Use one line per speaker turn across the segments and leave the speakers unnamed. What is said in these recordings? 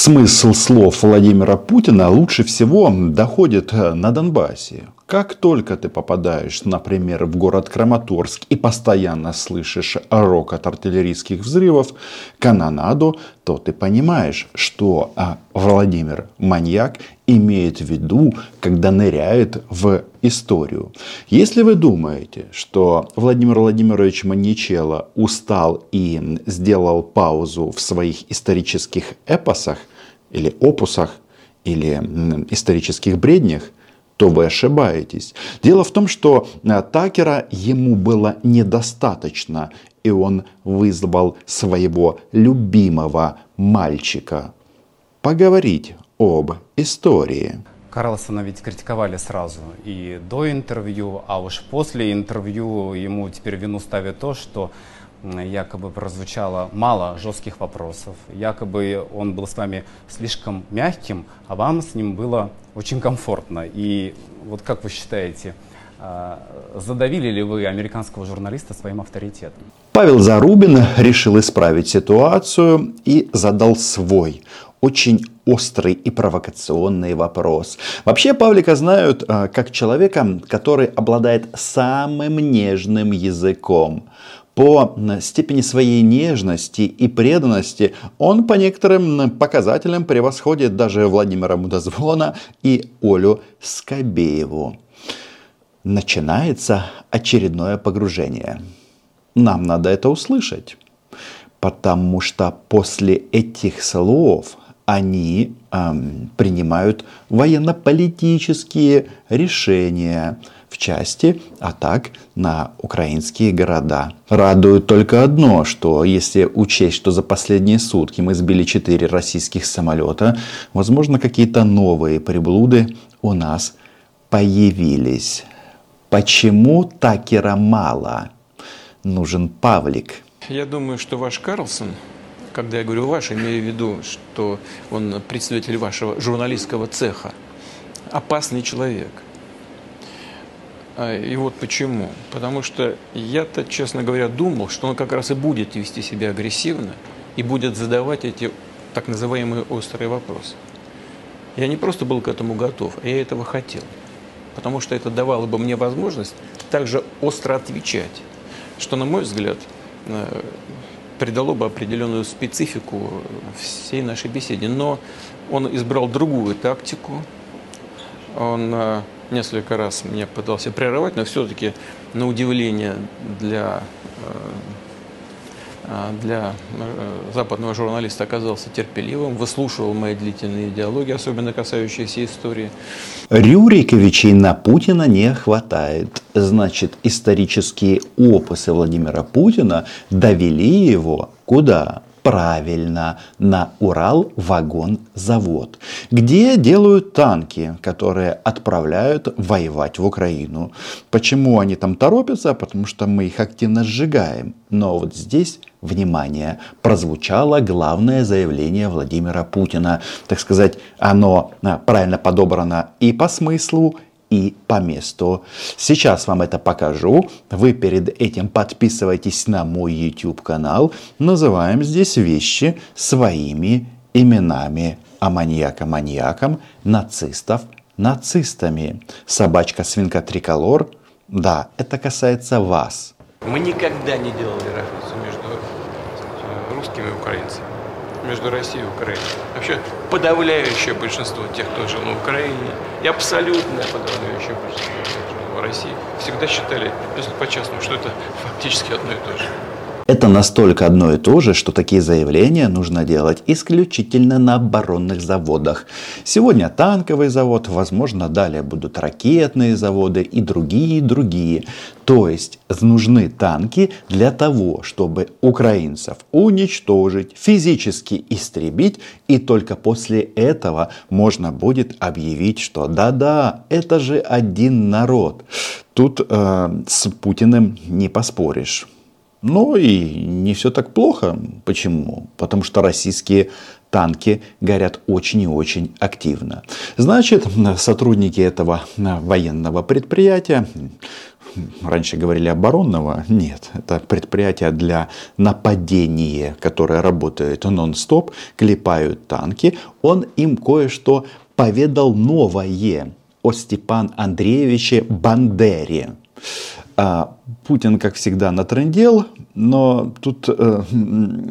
Смысл слов Владимира Путина лучше всего доходит на Донбассе. Как только ты попадаешь, например, в город Краматорск и постоянно слышишь рокот артиллерийских взрывов, канонаду, то ты понимаешь, что а, Владимир маньяк имеет в виду, когда ныряет в историю. Если вы думаете, что Владимир Владимирович Маньячелло устал и сделал паузу в своих исторических эпосах или опусах, или исторических бреднях, то вы ошибаетесь. Дело в том, что э, Такера ему было недостаточно, и он вызвал своего любимого мальчика поговорить об истории.
Карлсона ведь критиковали сразу и до интервью, а уж после интервью ему теперь вину ставят то, что якобы прозвучало мало жестких вопросов, якобы он был с вами слишком мягким, а вам с ним было очень комфортно. И вот как вы считаете, а, задавили ли вы американского журналиста своим авторитетом?
Павел Зарубин решил исправить ситуацию и задал свой очень острый и провокационный вопрос. Вообще Павлика знают а, как человека, который обладает самым нежным языком по степени своей нежности и преданности он по некоторым показателям превосходит даже Владимира Мудозвона и Олю Скобееву. Начинается очередное погружение. Нам надо это услышать, потому что после этих слов они эм, принимают военно-политические решения – в части атак на украинские города. Радует только одно, что если учесть, что за последние сутки мы сбили 4 российских самолета, возможно какие-то новые приблуды у нас появились. Почему Такера мало? Нужен Павлик.
Я думаю, что ваш Карлсон, когда я говорю ваш, имею в виду, что он представитель вашего журналистского цеха, опасный человек – а, и вот почему. Потому что я-то, честно говоря, думал, что он как раз и будет вести себя агрессивно и будет задавать эти так называемые острые вопросы. Я не просто был к этому готов, а я этого хотел. Потому что это давало бы мне возможность также остро отвечать, что, на мой взгляд, э, придало бы определенную специфику всей нашей беседе. Но он избрал другую тактику. Он э, несколько раз меня пытался прерывать, но все-таки, на удивление для, э, для э, западного журналиста оказался терпеливым, выслушивал мои длительные диалоги, особенно касающиеся истории.
Рюриковичей на Путина не хватает. Значит, исторические опусы Владимира Путина довели его куда? правильно на Урал-вагон-завод, где делают танки, которые отправляют воевать в Украину. Почему они там торопятся? Потому что мы их активно сжигаем. Но вот здесь, внимание, прозвучало главное заявление Владимира Путина. Так сказать, оно а, правильно подобрано и по смыслу, и по месту. Сейчас вам это покажу. Вы перед этим подписывайтесь на мой YouTube канал. Называем здесь вещи своими именами. А маньяка маньяком, нацистов нацистами. Собачка свинка триколор. Да, это касается вас.
Мы никогда не делали э, русскими и украинцами между Россией и Украиной. Вообще подавляющее большинство тех, кто жил на Украине, и абсолютное подавляющее большинство тех, кто жил в России, всегда считали, если по-честному, что это фактически одно и то же.
Это настолько одно и то же, что такие заявления нужно делать исключительно на оборонных заводах. Сегодня танковый завод, возможно, далее будут ракетные заводы и другие, и другие. То есть нужны танки для того, чтобы украинцев уничтожить, физически истребить, и только после этого можно будет объявить, что да-да, это же один народ. Тут э, с Путиным не поспоришь. Но и не все так плохо. Почему? Потому что российские танки горят очень и очень активно. Значит, сотрудники этого военного предприятия раньше говорили оборонного, нет, это предприятие для нападения, которое работает нон-стоп, клепают танки, он им кое-что поведал новое о Степан Андреевиче Бандере. А Путин, как всегда, натрендел, но тут э,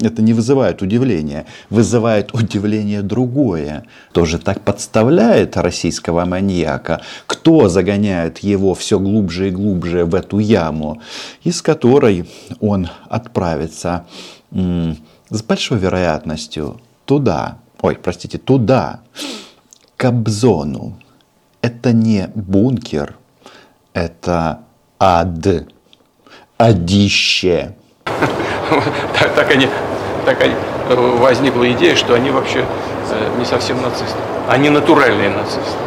это не вызывает удивления. Вызывает удивление другое. Тоже так подставляет российского маньяка. Кто загоняет его все глубже и глубже в эту яму, из которой он отправится э, с большой вероятностью туда. Ой, простите, туда, к Кобзону. Это не бункер, это ад, адище.
Так, так, они, так они, возникла идея, что они вообще э, не совсем нацисты. Они натуральные нацисты.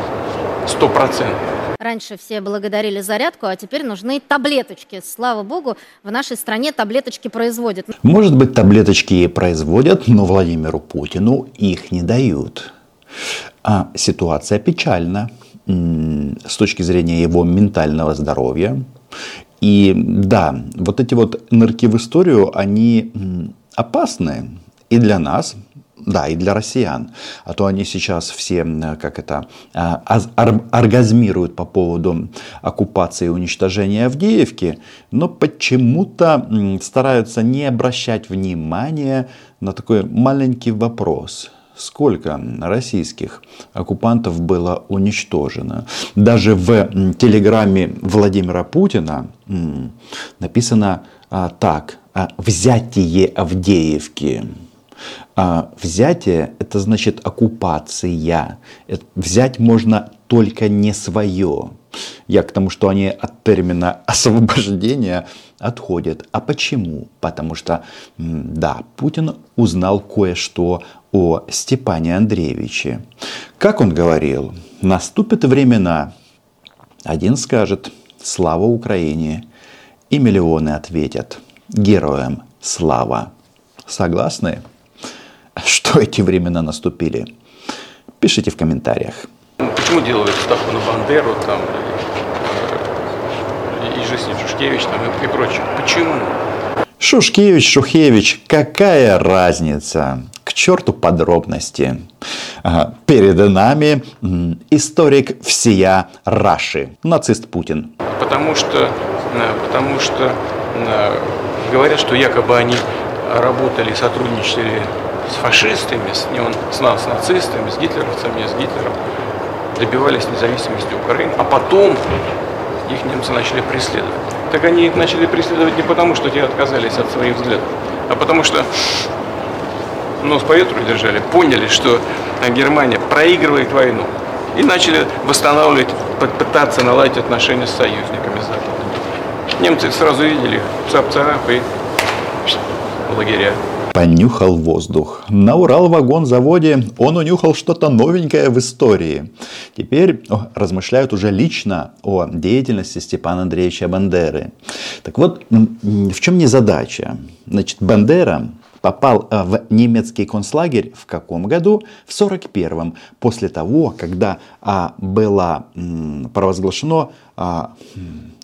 Сто процентов.
Раньше все благодарили зарядку, а теперь нужны таблеточки. Слава богу, в нашей стране таблеточки производят.
Может быть, таблеточки и производят, но Владимиру Путину их не дают. А ситуация печальна с точки зрения его ментального здоровья, и да, вот эти вот нырки в историю, они опасны и для нас, да, и для россиян. А то они сейчас все, как это, а, оргазмируют по поводу оккупации и уничтожения Авдеевки, но почему-то стараются не обращать внимания на такой маленький вопрос – сколько российских оккупантов было уничтожено. Даже в телеграмме Владимира Путина написано а, так. «А, взятие Авдеевки. А взятие – это значит оккупация. Взять можно только не свое. Я к тому, что они от термина освобождения отходят. А почему? Потому что, да, Путин узнал кое-что о Степане Андреевиче. Как он говорил, наступят времена. Один скажет «Слава Украине!» и миллионы ответят «Героям слава!» Согласны? Что эти времена наступили? Пишите в комментариях.
Почему делают ставку на Бандеру там, и, и Жизнь Шушкевич там, и, и прочее? Почему?
Шушкевич, Шухевич, какая разница? Черту подробности. Перед нами историк всея Раши, нацист Путин.
Потому что, э, потому что э, говорят, что якобы они работали, сотрудничали с фашистами, с, не он, с, с нацистами, с гитлеровцами, с Гитлером, добивались независимости Украины, а потом их немцы начали преследовать. Так они начали преследовать не потому, что те отказались от своих взглядов, а потому что нос по ветру держали, поняли, что Германия проигрывает войну. И начали восстанавливать, пытаться наладить отношения с союзниками Запада. Немцы сразу видели цап-царап и лагеря
понюхал воздух. На Урал-вагон-заводе он унюхал что-то новенькое в истории. Теперь о, размышляют уже лично о деятельности Степана Андреевича Бандеры. Так вот, в чем незадача? Значит, Бандера попал э, в немецкий концлагерь в каком году? В 41-м, после того, когда а, было м, провозглашено а,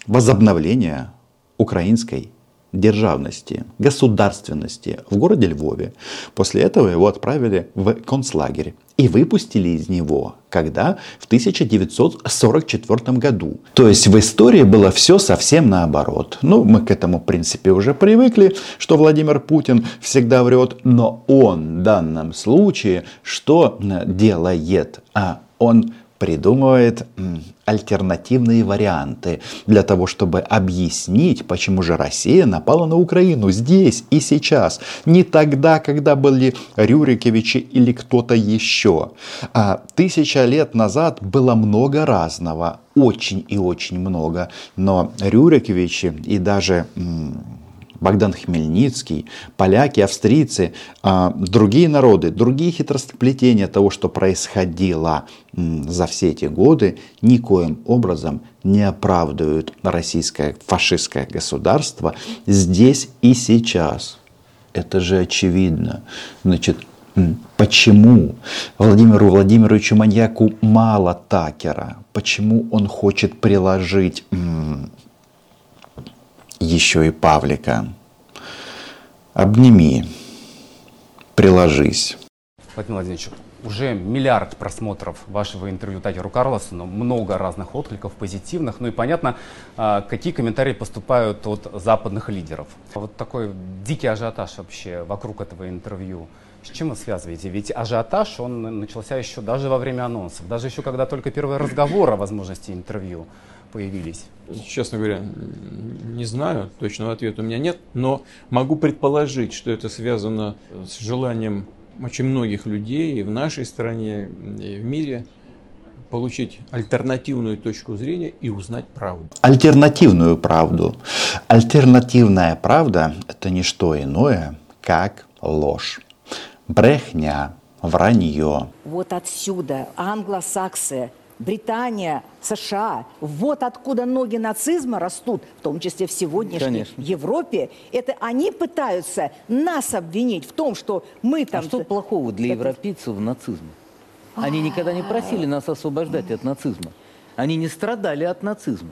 возобновление украинской державности, государственности в городе Львове. После этого его отправили в концлагерь и выпустили из него, когда? В 1944 году. То есть в истории было все совсем наоборот. Ну, мы к этому, в принципе, уже привыкли, что Владимир Путин всегда врет, но он в данном случае что делает? А он придумывает альтернативные варианты для того, чтобы объяснить, почему же Россия напала на Украину здесь и сейчас. Не тогда, когда были Рюриковичи или кто-то еще. А тысяча лет назад было много разного, очень и очень много. Но Рюриковичи и даже Богдан Хмельницкий, поляки, австрийцы, а, другие народы, другие хитросплетения того, что происходило за все эти годы, никоим образом не оправдывают российское фашистское государство здесь и сейчас. Это же очевидно. Значит, Почему Владимиру Владимировичу Маньяку мало Такера? Почему он хочет приложить еще и Павлика. Обними, приложись.
Владимир Владимирович, уже миллиард просмотров вашего интервью Такеру Карлосону, много разных откликов позитивных. Ну и понятно, а, какие комментарии поступают от западных лидеров. Вот такой дикий ажиотаж вообще вокруг этого интервью. С чем вы связываете? Ведь ажиотаж, он начался еще даже во время анонсов, даже еще когда только первый разговор о возможности интервью появились.
Честно говоря, не знаю, точного ответа у меня нет, но могу предположить, что это связано с желанием очень многих людей и в нашей стране, и в мире получить альтернативную точку зрения и узнать правду.
Альтернативную правду. Альтернативная правда – это не что иное, как ложь брехня, вранье.
Вот отсюда англосаксы, Британия, США, вот откуда ноги нацизма растут, в том числе в сегодняшней Конечно. Европе. Это они пытаются нас обвинить в том, что мы там...
А что плохого для европейцев в нацизме? Они никогда не просили нас освобождать от нацизма. Они не страдали от нацизма.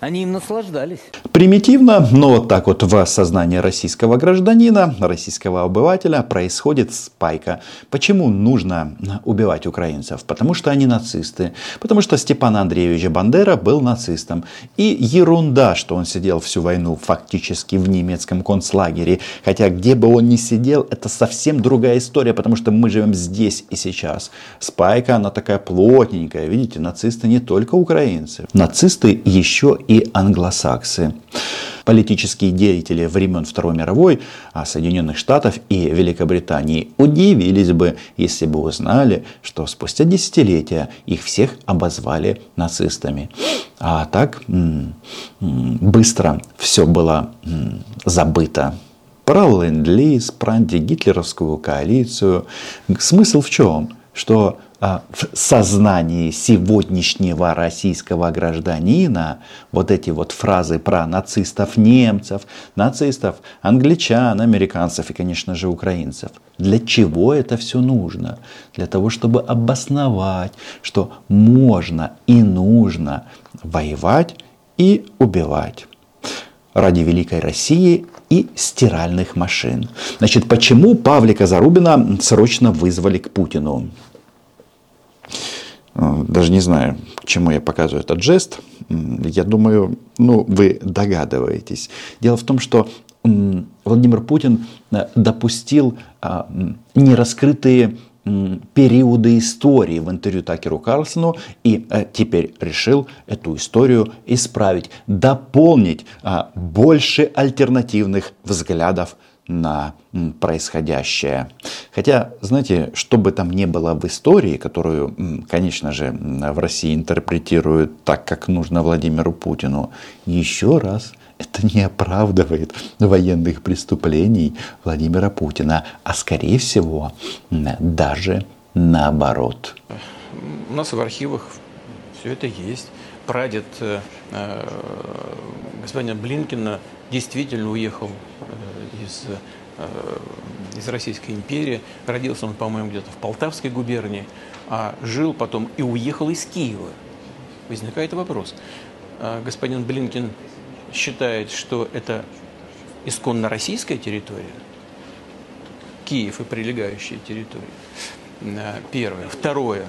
Они им наслаждались.
Примитивно, но вот так вот в сознании российского гражданина, российского обывателя происходит спайка. Почему нужно убивать украинцев? Потому что они нацисты. Потому что Степан Андреевич Бандера был нацистом. И ерунда, что он сидел всю войну фактически в немецком концлагере. Хотя где бы он ни сидел, это совсем другая история, потому что мы живем здесь и сейчас. Спайка, она такая плотненькая. Видите, нацисты не только украинцы. Нацисты еще и англосаксы. Политические деятели времен Второй мировой а, Соединенных Штатов и Великобритании удивились бы, если бы узнали, что спустя десятилетия их всех обозвали нацистами. А так быстро все было забыто про ленд-лиз, про антигитлеровскую коалицию. Смысл в чем? Что в сознании сегодняшнего российского гражданина вот эти вот фразы про нацистов немцев, нацистов англичан, американцев и, конечно же, украинцев. Для чего это все нужно? Для того, чтобы обосновать, что можно и нужно воевать и убивать ради великой России и стиральных машин. Значит, почему Павлика Зарубина срочно вызвали к Путину? Э, даже не знаю, к чему я показываю этот жест. Я думаю, ну, вы догадываетесь. Дело в том, что Владимир Путин э, допустил а, нераскрытые периоды истории в интервью Такеру Карлсону и э, теперь решил эту историю исправить, дополнить а, больше альтернативных взглядов на происходящее. Хотя, знаете, что бы там ни было в истории, которую, конечно же, в России интерпретируют так, как нужно Владимиру Путину, еще раз это не оправдывает военных преступлений Владимира Путина, а скорее всего даже наоборот.
У нас в архивах все это есть. Прадед э, э господина Блинкина действительно уехал э, из, из Российской империи. Родился он, по-моему, где-то в Полтавской губернии, а жил потом и уехал из Киева. Возникает вопрос. Господин Блинкин считает, что это исконно российская территория, Киев и прилегающие территории. Первое. Второе.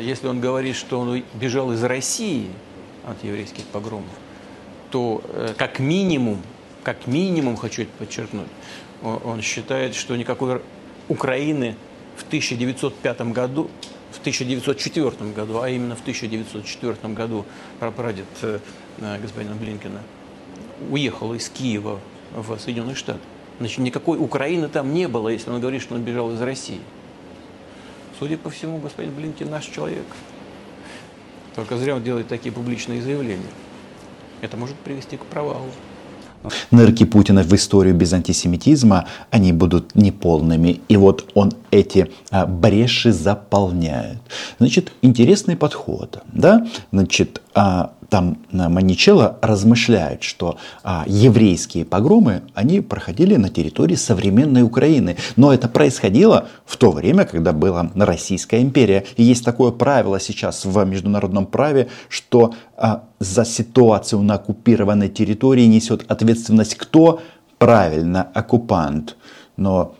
Если он говорит, что он бежал из России от еврейских погромов, то как минимум как минимум, хочу это подчеркнуть, он считает, что никакой Украины в 1905 году, в 1904 году, а именно в 1904 году прапрадед э, господина Блинкина уехал из Киева в Соединенные Штаты. Значит, никакой Украины там не было, если он говорит, что он бежал из России. Судя по всему, господин Блинкин наш человек. Только зря он делает такие публичные заявления. Это может привести к провалу.
Нырки Путина в историю без антисемитизма, они будут неполными. И вот он эти а, бреши заполняет. Значит, интересный подход. Да? Значит, а, там Маничелло размышляет, что а, еврейские погромы, они проходили на территории современной Украины. Но это происходило в то время, когда была Российская империя. И есть такое правило сейчас в международном праве, что а, за ситуацию на оккупированной территории несет ответственность кто? Правильно, оккупант. Но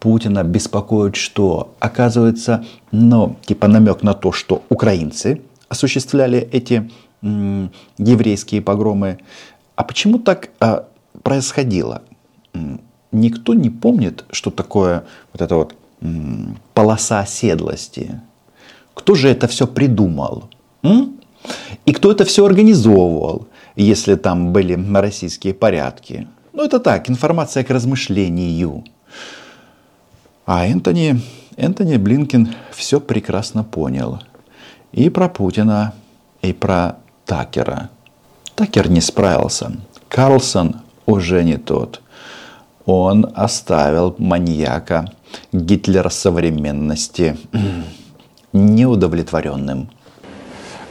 Путина беспокоит что? Оказывается, ну, типа намек на то, что украинцы осуществляли эти еврейские погромы. А почему так а, происходило? Никто не помнит, что такое вот эта вот полоса оседлости. Кто же это все придумал? И кто это все организовывал, если там были российские порядки? Ну, это так, информация к размышлению. А Энтони, Энтони Блинкин все прекрасно понял. И про Путина, и про Такера. Такер не справился. Карлсон уже не тот. Он оставил маньяка Гитлера современности неудовлетворенным.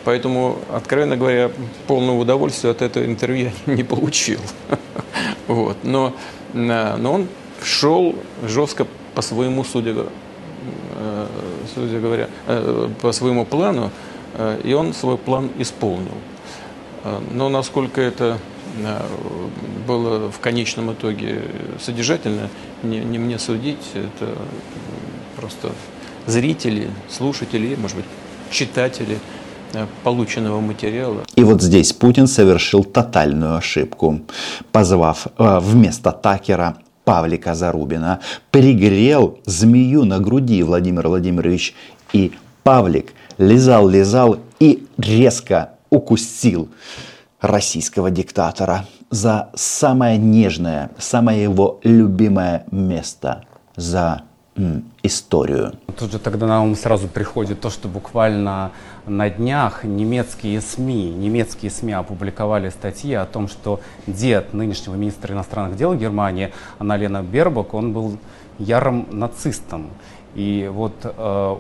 Поэтому, откровенно говоря, полного удовольствия от этого интервью не получил. Вот. Но, но он шел жестко по своему, судя, э, судя говоря, э, по своему плану, э, и он свой план исполнил. Но насколько это было в конечном итоге содержательно, не, не мне судить, это просто зрители, слушатели, может быть, читатели полученного материала.
И вот здесь Путин совершил тотальную ошибку, позвав вместо Такера Павлика Зарубина, пригрел змею на груди Владимир Владимирович, и Павлик лизал, лизал и резко укусил российского диктатора за самое нежное, самое его любимое место, за историю.
Тут же тогда на ум сразу приходит то, что буквально на днях немецкие СМИ, немецкие СМИ опубликовали статьи о том, что дед нынешнего министра иностранных дел Германии Аналена Бербок, он был ярым нацистом. И вот э,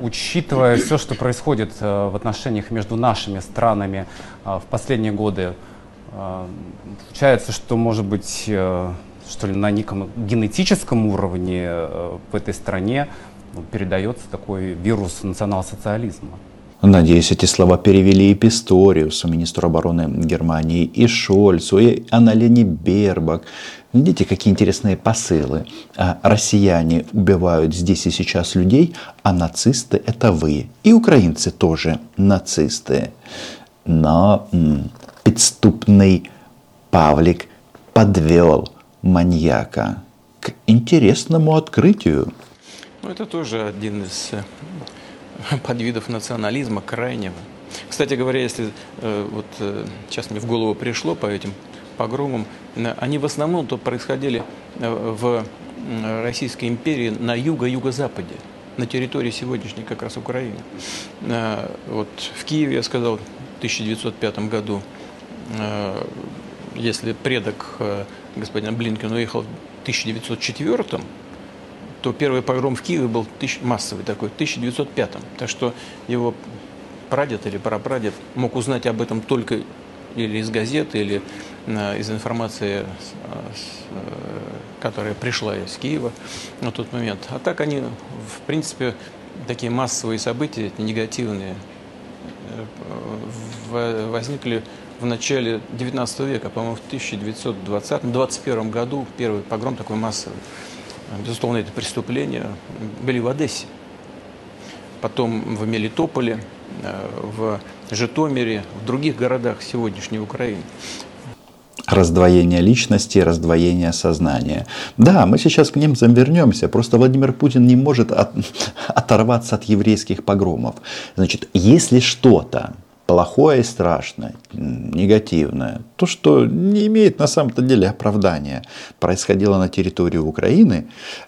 учитывая все, что происходит э, в отношениях между нашими странами э, в последние годы, э, получается, что, может быть, что ли, на неком генетическом уровне в этой стране ну, передается такой вирус национал-социализма.
Надеюсь, эти слова перевели и Писториусу, министру обороны Германии, и Шольцу, и Анналене Бербак. Видите, какие интересные посылы. А россияне убивают здесь и сейчас людей, а нацисты – это вы. И украинцы тоже нацисты. Но подступный Павлик подвел – маньяка к интересному открытию.
Ну, это тоже один из э, подвидов национализма крайнего. Кстати говоря, если э, вот э, сейчас мне в голову пришло по этим погромам, они в основном то происходили в Российской империи на юго-юго-западе, на территории сегодняшней как раз Украины. Вот в Киеве, я сказал, в 1905 году, если предок господин Блинкен уехал в 1904 то первый погром в Киеве был тысяч, массовый такой, в 1905 Так что его прадед или прапрадед мог узнать об этом только или из газеты, или э, из информации, э, которая пришла из Киева на тот момент. А так они, в принципе, такие массовые события, негативные, возникли в начале 19 века, по-моему, в 1920-21 году первый погром такой массовый. Безусловно, это преступления были в Одессе, потом в Мелитополе, э, в Житомире, в других городах сегодняшней Украины
раздвоение личности, раздвоение сознания. Да, мы сейчас к немцам вернемся, просто Владимир Путин не может от, оторваться от еврейских погромов. Значит, если что-то плохое и страшное, негативное, то, что не имеет на самом-то деле оправдания, происходило на территории Украины,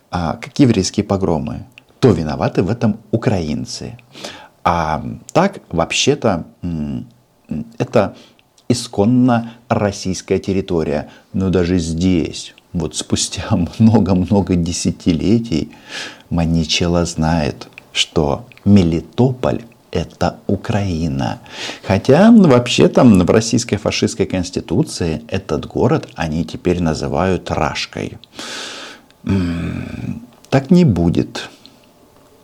а как еврейские погромы, то виноваты в этом украинцы. А так, вообще-то, это исконно российская территория. Но даже здесь, вот спустя много-много десятилетий, Маничела знает, что Мелитополь это Украина. Хотя вообще там в российской фашистской конституции этот город они теперь называют Рашкой. Так не будет.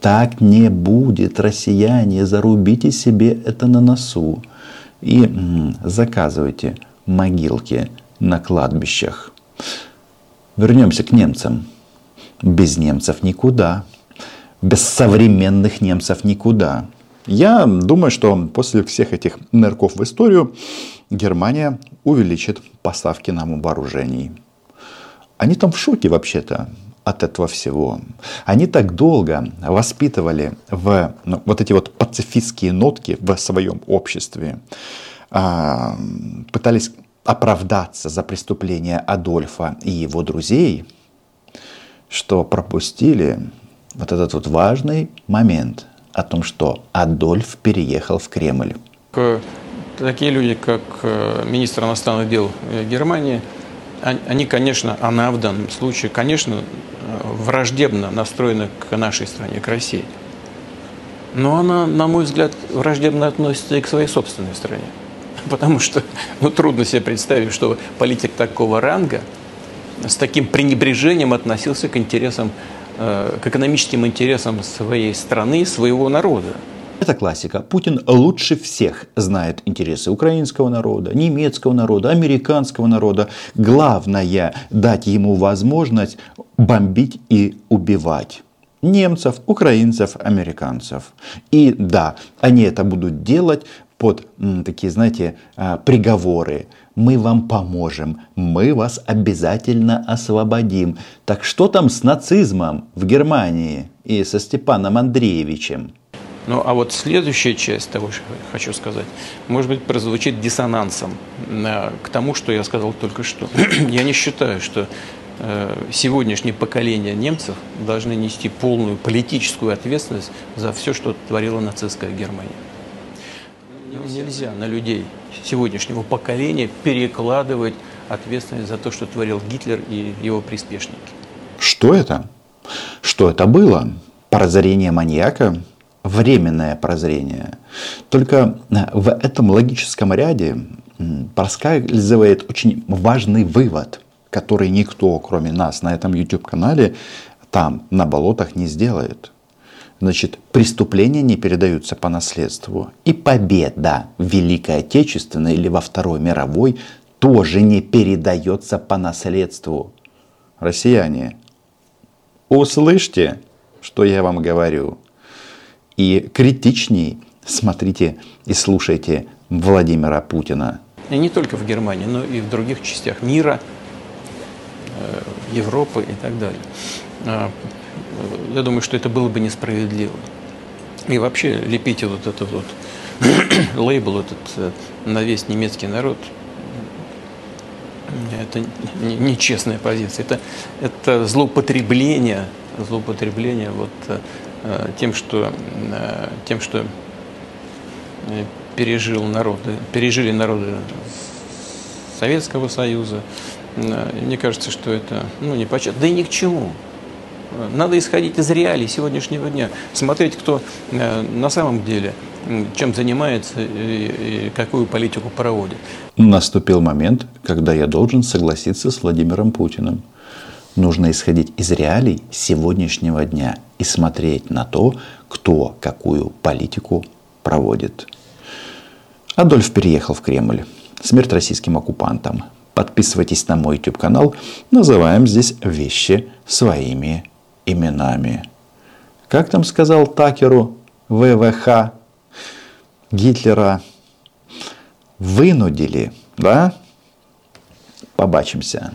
Так не будет, россияне, зарубите себе это на носу. И заказывайте могилки на кладбищах. Вернемся к немцам. Без немцев никуда. Без современных немцев никуда. Я думаю, что после всех этих нырков в историю Германия увеличит поставки нам вооружений. Они там в шоке вообще-то от этого всего. Они так долго воспитывали в, ну, вот эти вот пацифистские нотки в своем обществе, а, пытались оправдаться за преступления Адольфа и его друзей, что пропустили вот этот вот важный момент о том, что Адольф переехал в Кремль.
Такие люди, как э, министр иностранных дел э, Германии, они, конечно, она в данном случае, конечно, враждебно настроена к нашей стране, к России. Но она, на мой взгляд, враждебно относится и к своей собственной стране. Потому что ну, трудно себе представить, что политик такого ранга с таким пренебрежением относился к интересам, э, к экономическим интересам своей страны, своего народа.
Это классика. Путин лучше всех знает интересы украинского народа, немецкого народа, американского народа. Главное – дать ему возможность бомбить и убивать немцев, украинцев, американцев. И да, они это будут делать под такие, знаете, а, приговоры. Мы вам поможем, мы вас обязательно освободим. Так что там с нацизмом в Германии и со Степаном Андреевичем?
Ну а вот следующая часть того, что хочу сказать, может быть, прозвучит диссонансом э, к тому, что я сказал только что. я не считаю, что э, сегодняшнее поколение немцев должны нести полную политическую ответственность за все, что творила нацистская Германия. Нельзя на людей сегодняшнего поколения перекладывать ответственность за то, что творил Гитлер и его приспешники.
Что это? Что это было? Прозрение маньяка? временное прозрение. Только э, в этом логическом ряде проскальзывает очень важный вывод, который никто, кроме нас, на этом YouTube-канале, там, на болотах не сделает. Значит, преступления не передаются по наследству. И победа в Великой Отечественной или во Второй мировой тоже не передается по наследству. Россияне, услышьте, что я вам говорю и критичней смотрите и слушайте Владимира Путина.
И не только в Германии, но и в других частях мира, э, Европы и так далее. Я думаю, что это было бы несправедливо. И вообще лепите вот этот вот лейбл этот э, на весь немецкий народ, это нечестная позиция. Это, это злоупотребление, злоупотребление вот э, Э, тем, что, тем, что пережил народы, пережили народы Советского Союза. Мне кажется, что это ну, не почет. Да и ни к чему. Надо исходить из реалий сегодняшнего дня, смотреть, кто на самом деле чем занимается и какую политику проводит.
Наступил момент, когда я должен согласиться с Владимиром Путиным. Нужно исходить из реалий сегодняшнего дня и смотреть на то, кто какую политику проводит. Адольф переехал в Кремль. Смерть российским оккупантам. Подписывайтесь на мой YouTube канал. Называем здесь вещи своими именами. Как там сказал Такеру ВВХ Гитлера? Вынудили, да? Побачимся.